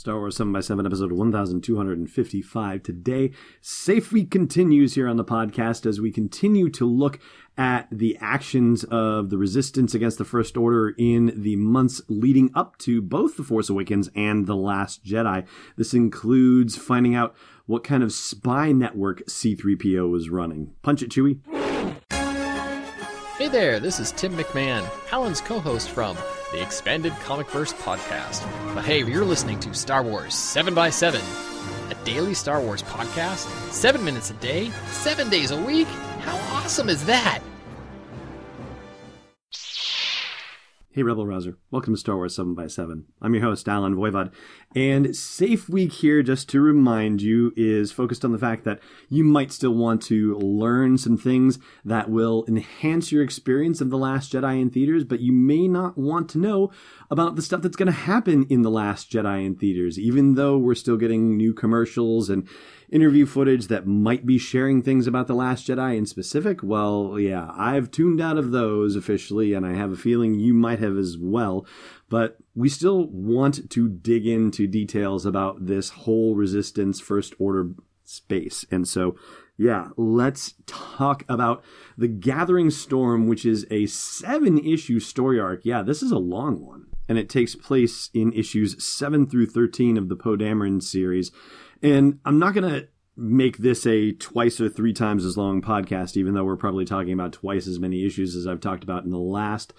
Star Wars 7 by 7 episode 1255. Today, Safe Week continues here on the podcast as we continue to look at the actions of the resistance against the First Order in the months leading up to both The Force Awakens and The Last Jedi. This includes finding out what kind of spy network C3PO was running. Punch it, Chewie. Hey there, this is Tim McMahon, Allen's co host from the Expanded Comicverse podcast. But hey, you're listening to Star Wars 7x7, a daily Star Wars podcast, seven minutes a day, seven days a week. How awesome is that? Hey, Rebel Rouser. Welcome to Star Wars 7 by 7 I'm your host, Allen Voivod. And Safe Week here, just to remind you, is focused on the fact that you might still want to learn some things that will enhance your experience of The Last Jedi in theaters, but you may not want to know about the stuff that's going to happen in The Last Jedi in theaters, even though we're still getting new commercials and interview footage that might be sharing things about The Last Jedi in specific, well, yeah, I've tuned out of those officially, and I have a feeling you might have as well. But we still want to dig into details about this whole Resistance First Order space. And so, yeah, let's talk about The Gathering Storm, which is a seven issue story arc. Yeah, this is a long one. And it takes place in issues 7 through 13 of the Poe Dameron series. And I'm not going to make this a twice or three times as long podcast, even though we're probably talking about twice as many issues as I've talked about in the last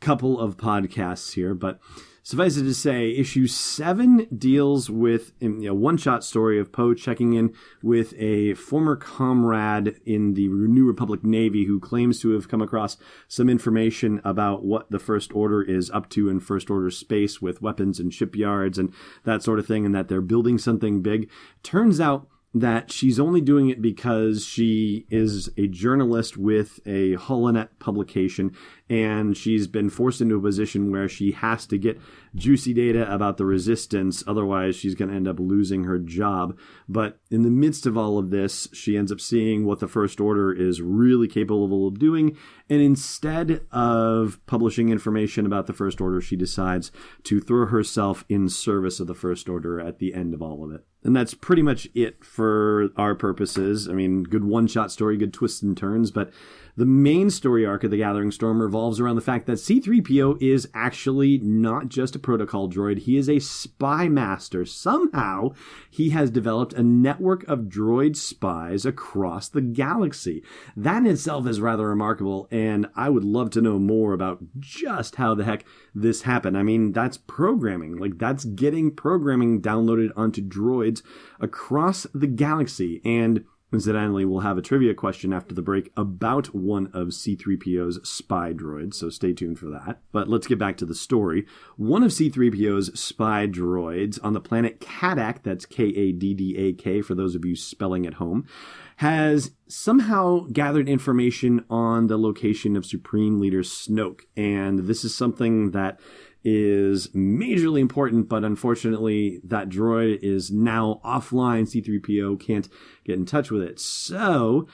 couple of podcasts here. But suffice it to say, issue seven deals with a you know, one shot story of Poe checking in with a former comrade in the New Republic Navy who claims to have come across some information about what the First Order is up to in First Order space with weapons and shipyards and that sort of thing, and that they're building something big. Turns out that she's only doing it because she is a journalist with a Holonet publication and she's been forced into a position where she has to get juicy data about the resistance otherwise she's going to end up losing her job but in the midst of all of this she ends up seeing what the first order is really capable of doing and instead of publishing information about the first order she decides to throw herself in service of the first order at the end of all of it and that's pretty much it for our purposes. I mean, good one shot story, good twists and turns, but the main story arc of The Gathering Storm revolves around the fact that C3PO is actually not just a protocol droid, he is a spy master. Somehow, he has developed a network of droid spies across the galaxy. That in itself is rather remarkable, and I would love to know more about just how the heck this happened. I mean, that's programming. Like, that's getting programming downloaded onto droids across the galaxy, and Incidentally, we'll have a trivia question after the break about one of C3PO's spy droids, so stay tuned for that. But let's get back to the story. One of C3PO's spy droids on the planet Kaddak, that's K A D D A K for those of you spelling at home, has somehow gathered information on the location of Supreme Leader Snoke. And this is something that is majorly important, but unfortunately, that droid is now offline. C3PO can't get in touch with it. So,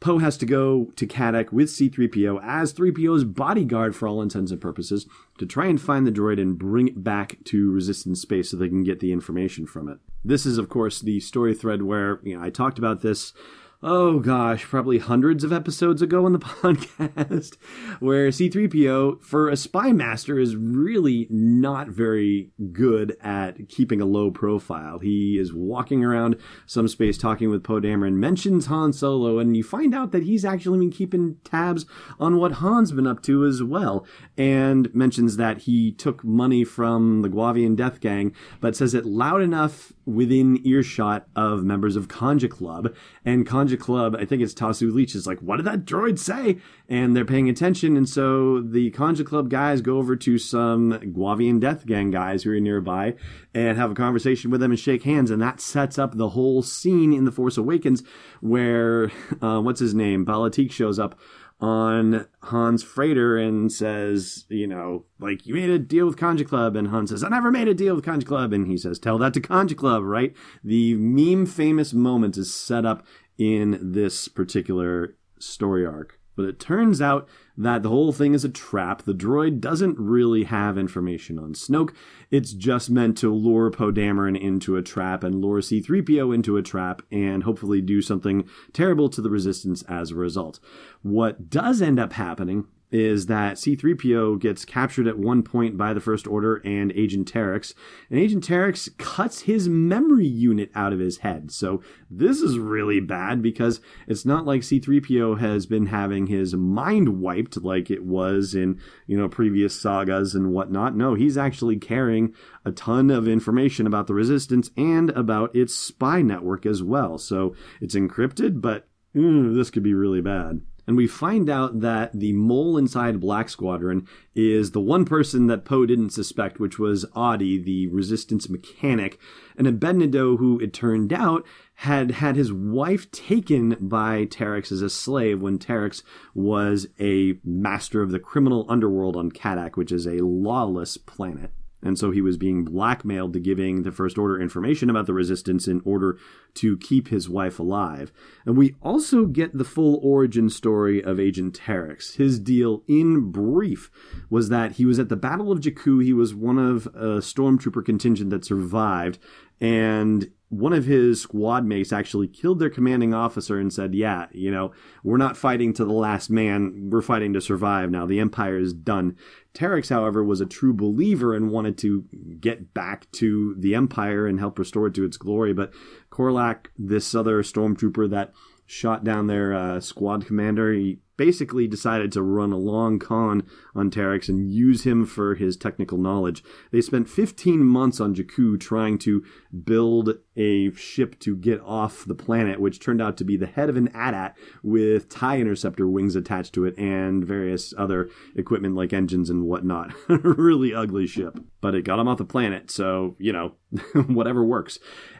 Poe has to go to Kaddak with C3PO as 3PO's bodyguard for all intents and purposes to try and find the droid and bring it back to Resistance space so they can get the information from it. This is, of course, the story thread where you know, I talked about this oh gosh, probably hundreds of episodes ago on the podcast, where C3PO, for a spy master, is really not very good at keeping a low profile. He is walking around some space talking with Poe Dameron, mentions Han Solo, and you find out that he's actually been keeping tabs on what Han's been up to as well, and mentions that he took money from the Guavian Death Gang, but says it loud enough within earshot of members of Kanjiklub, and Kanjiklub, I think it's Tasu Leech, is like, what did that droid say? And they're paying attention. And so the Kanjiklub guys go over to some Guavian Death Gang guys who are nearby and have a conversation with them and shake hands. And that sets up the whole scene in The Force Awakens where, uh, what's his name? Bala-Tik shows up on Han's freighter and says, you know, like, you made a deal with Kanjiklub. And Hans says, I never made a deal with Kanjiklub. And he says, tell that to Kanjiklub, right? The meme famous moment is set up in this particular story arc. But it turns out that the whole thing is a trap. The droid doesn't really have information on Snoke. It's just meant to lure Poe Dameron into a trap and lure C3PO into a trap and hopefully do something terrible to the Resistance as a result. What does end up happening is that C3PO gets captured at one point by the First Order and Agent Terex, and Agent Terex cuts his memory unit out of his head. So this is really bad because it's not like C3PO has been having his mind wiped like it was in, you know, previous sagas and whatnot. No, he's actually carrying a ton of information about the Resistance and about its spy network as well. So it's encrypted, but mm, this could be really bad and we find out that the mole inside Black Squadron is the one person that Poe didn't suspect, which was Oddy, the resistance mechanic, and Abednedo, who it turned out had had his wife taken by Terex as a slave when Terex was a master of the criminal underworld on Kaddak, which is a lawless planet. And so he was being blackmailed to giving the First Order information about the resistance in order to keep his wife alive. And we also get the full origin story of Agent Terex. His deal, in brief, was that he was at the Battle of Jakku. He was one of a stormtrooper contingent that survived. And one of his squad mates actually killed their commanding officer and said, Yeah, you know, we're not fighting to the last man. We're fighting to survive now. The Empire is done. Terex, however, was a true believer and wanted to get back to the Empire and help restore it to its glory. But Korlak, this other stormtrooper that shot down their uh, squad commander, he basically decided to run a long con on Terex and use him for his technical knowledge. They spent 15 months on Jakku trying to build a ship to get off the planet, which turned out to be the head of an AT-AT with TIE interceptor wings attached to it and various other equipment like engines and whatnot. really ugly ship. But it got him off the planet, so, you know, whatever works.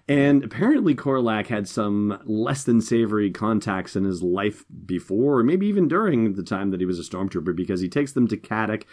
And apparently, Korlak had some less than savory contacts in his life before, or maybe even during the time that he was a stormtrooper, because he takes them to Kaddak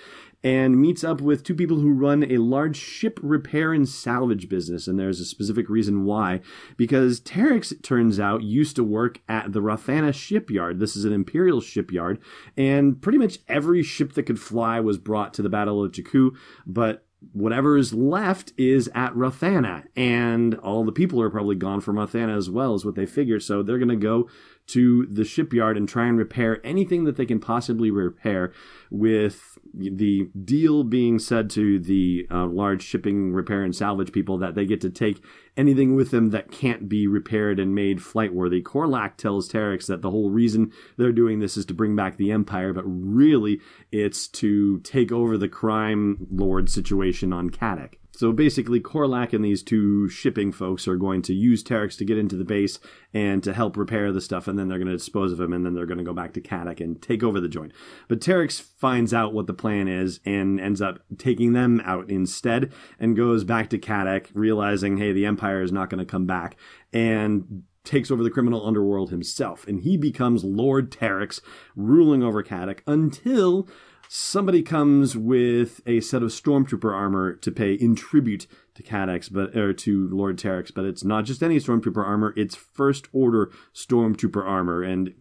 and meets up with two people who run a large ship repair and salvage business. And there's a specific reason why. Because Terex, it turns out, used to work at the Rothana shipyard. This is an Imperial shipyard. And pretty much every ship that could fly was brought to the Battle of Jakku. But whatever is left is at Rothana, and all the people are probably gone from Rothana as well, is what they figure. So they're going to go to the shipyard and try and repair anything that they can possibly repair, with the deal being said to the uh, large shipping repair and salvage people that they get to take anything with them that can't be repaired and made flight worthy. Korlak tells Terex that the whole reason they're doing this is to bring back the Empire, but really it's to take over the crime lord situation on Kaddak. So basically, Korlak and these two shipping folks are going to use Terex to get into the base and to help repair the stuff, and then they're going to dispose of him, and then they're going to go back to Kaddak and take over the joint. But Terex finds out what the plan is and ends up taking them out instead and goes back to Kaddak, realizing, hey, the Empire is not going to come back, and takes over the criminal underworld himself. And he becomes Lord Terex, ruling over Kaddak until somebody comes with a set of stormtrooper armor to pay in tribute to Cadex, but or to Lord Terex, but it's not just any stormtrooper armor; it's First Order stormtrooper armor. And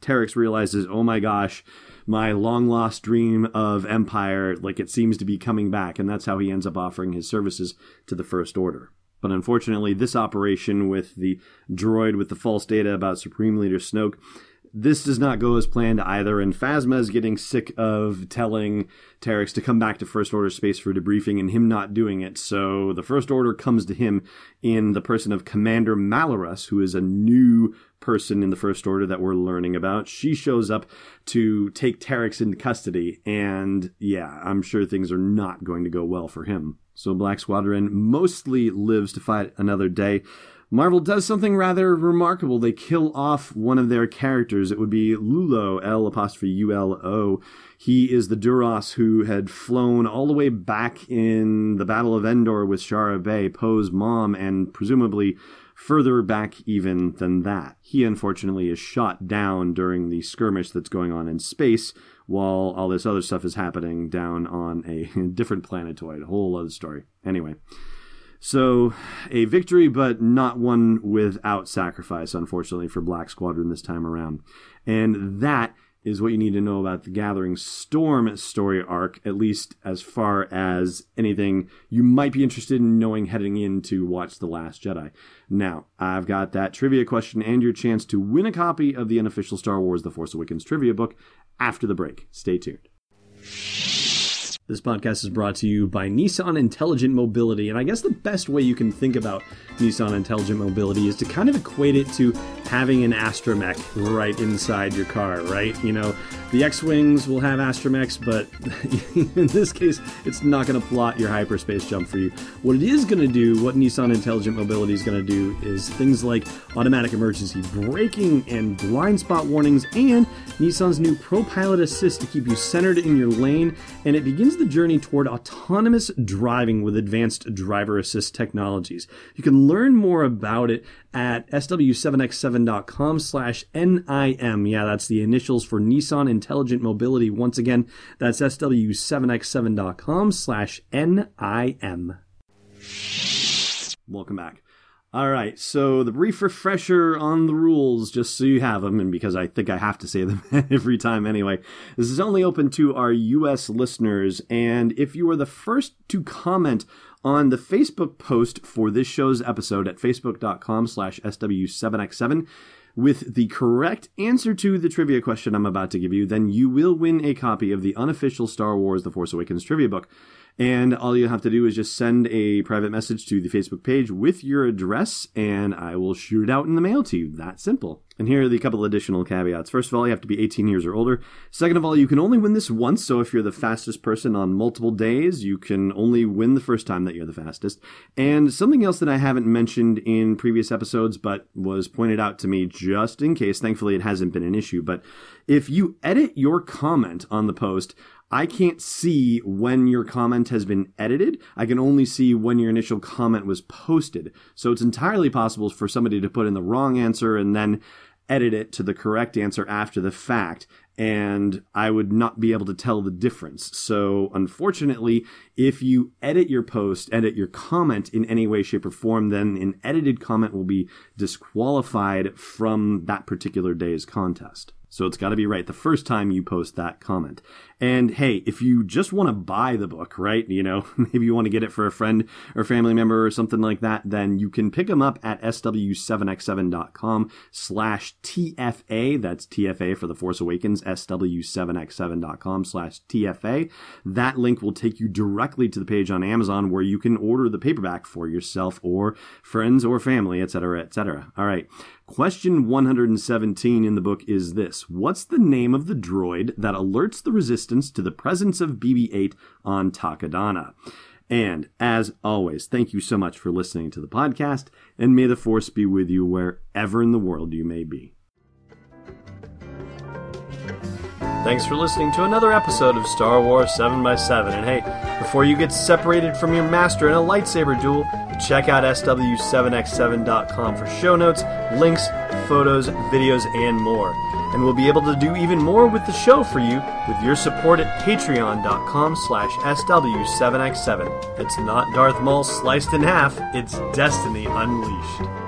Terex realizes, oh my gosh, my long lost dream of Empire, like it seems to be coming back, and that's how he ends up offering his services to the First Order. But unfortunately, this operation with the droid with the false data about Supreme Leader Snoke this does not go as planned either, and Phasma is getting sick of telling Terex to come back to First Order space for debriefing and him not doing it. So the First Order comes to him in the person of Commander Malarus, who is a new person in the First Order that we're learning about. She shows up to take Terex into custody, and yeah, I'm sure things are not going to go well for him. So Black Squadron mostly lives to fight another day. Marvel does something rather remarkable. They kill off one of their characters. It would be L'ulo, L apostrophe U L O. He is the Duros who had flown all the way back in the Battle of Endor with Shara Bey, Poe's mom, and presumably further back even than that. He unfortunately is shot down during the skirmish that's going on in space while all this other stuff is happening down on a different planetoid. A whole other story. Anyway. So, a victory, but not one without sacrifice, unfortunately, for Black Squadron this time around. And that is what you need to know about the Gathering Storm story arc, at least as far as anything you might be interested in knowing heading in to watch The Last Jedi. Now, I've got that trivia question and your chance to win a copy of the unofficial Star Wars The Force Awakens trivia book after the break. Stay tuned. This podcast is brought to you by Nissan Intelligent Mobility. And I guess the best way you can think about Nissan Intelligent Mobility is to kind of equate it to having an astromech right inside your car, right? You know, the X Wings will have astromechs, but in this case, it's not going to plot your hyperspace jump for you. What it is going to do, what Nissan Intelligent Mobility is going to do, is things like automatic emergency braking and blind spot warnings, and Nissan's new Pro Pilot Assist to keep you centered in your lane. And it begins the journey toward autonomous driving with advanced driver assist technologies. You can learn more about it at sw7x7.com slash NIM. Yeah, that's the initials for Nissan Intelligent Mobility. Once again, that's sw7x7.com slash NIM. Welcome back. All right, so the brief refresher on the rules, just so you have them, and because I think I have to say them every time anyway. This is only open to our U.S. listeners, and if you are the first to comment on the Facebook post for this show's episode at facebook.com slash SW7X7 with the correct answer to the trivia question I'm about to give you, then you will win a copy of the unofficial Star Wars The Force Awakens trivia book. And all you have to do is just send a private message to the Facebook page with your address, and I will shoot it out in the mail to you. That simple. And here are the couple additional caveats. First of all, you have to be 18 years or older. Second of all, you can only win this once, so if you're the fastest person on multiple days, you can only win the first time that you're the fastest. And something else that I haven't mentioned in previous episodes, but was pointed out to me just in case, thankfully it hasn't been an issue, but if you edit your comment on the post, I can't see when your comment has been edited. I can only see when your initial comment was posted. So it's entirely possible for somebody to put in the wrong answer and then edit it to the correct answer after the fact. And I would not be able to tell the difference. So, unfortunately, if you edit your post, edit your comment in any way, shape, or form, then an edited comment will be disqualified from that particular day's contest. So it's got to be right the first time you post that comment. And hey, if you just want to buy the book, right? You know, maybe you want to get it for a friend or family member or something like that, then you can pick them up at sw7x7.com slash TFA. That's TFA for The Force Awakens, sw7x7.com slash TFA. That link will take you directly to the page on Amazon where you can order the paperback for yourself or friends or family, etc., etc. All right. Question 117 in the book is this What's the name of the droid that alerts the resistance to the presence of BB 8 on Takodana? And as always, thank you so much for listening to the podcast, and may the Force be with you wherever in the world you may be. Thanks for listening to another episode of Star Wars 7x7. And hey, before you get separated from your master in a lightsaber duel, check out SW7x7.com for show notes, links, photos, videos, and more. And we'll be able to do even more with the show for you with your support at patreon.com slash SW7x7. It's not Darth Maul sliced in half, it's Destiny Unleashed.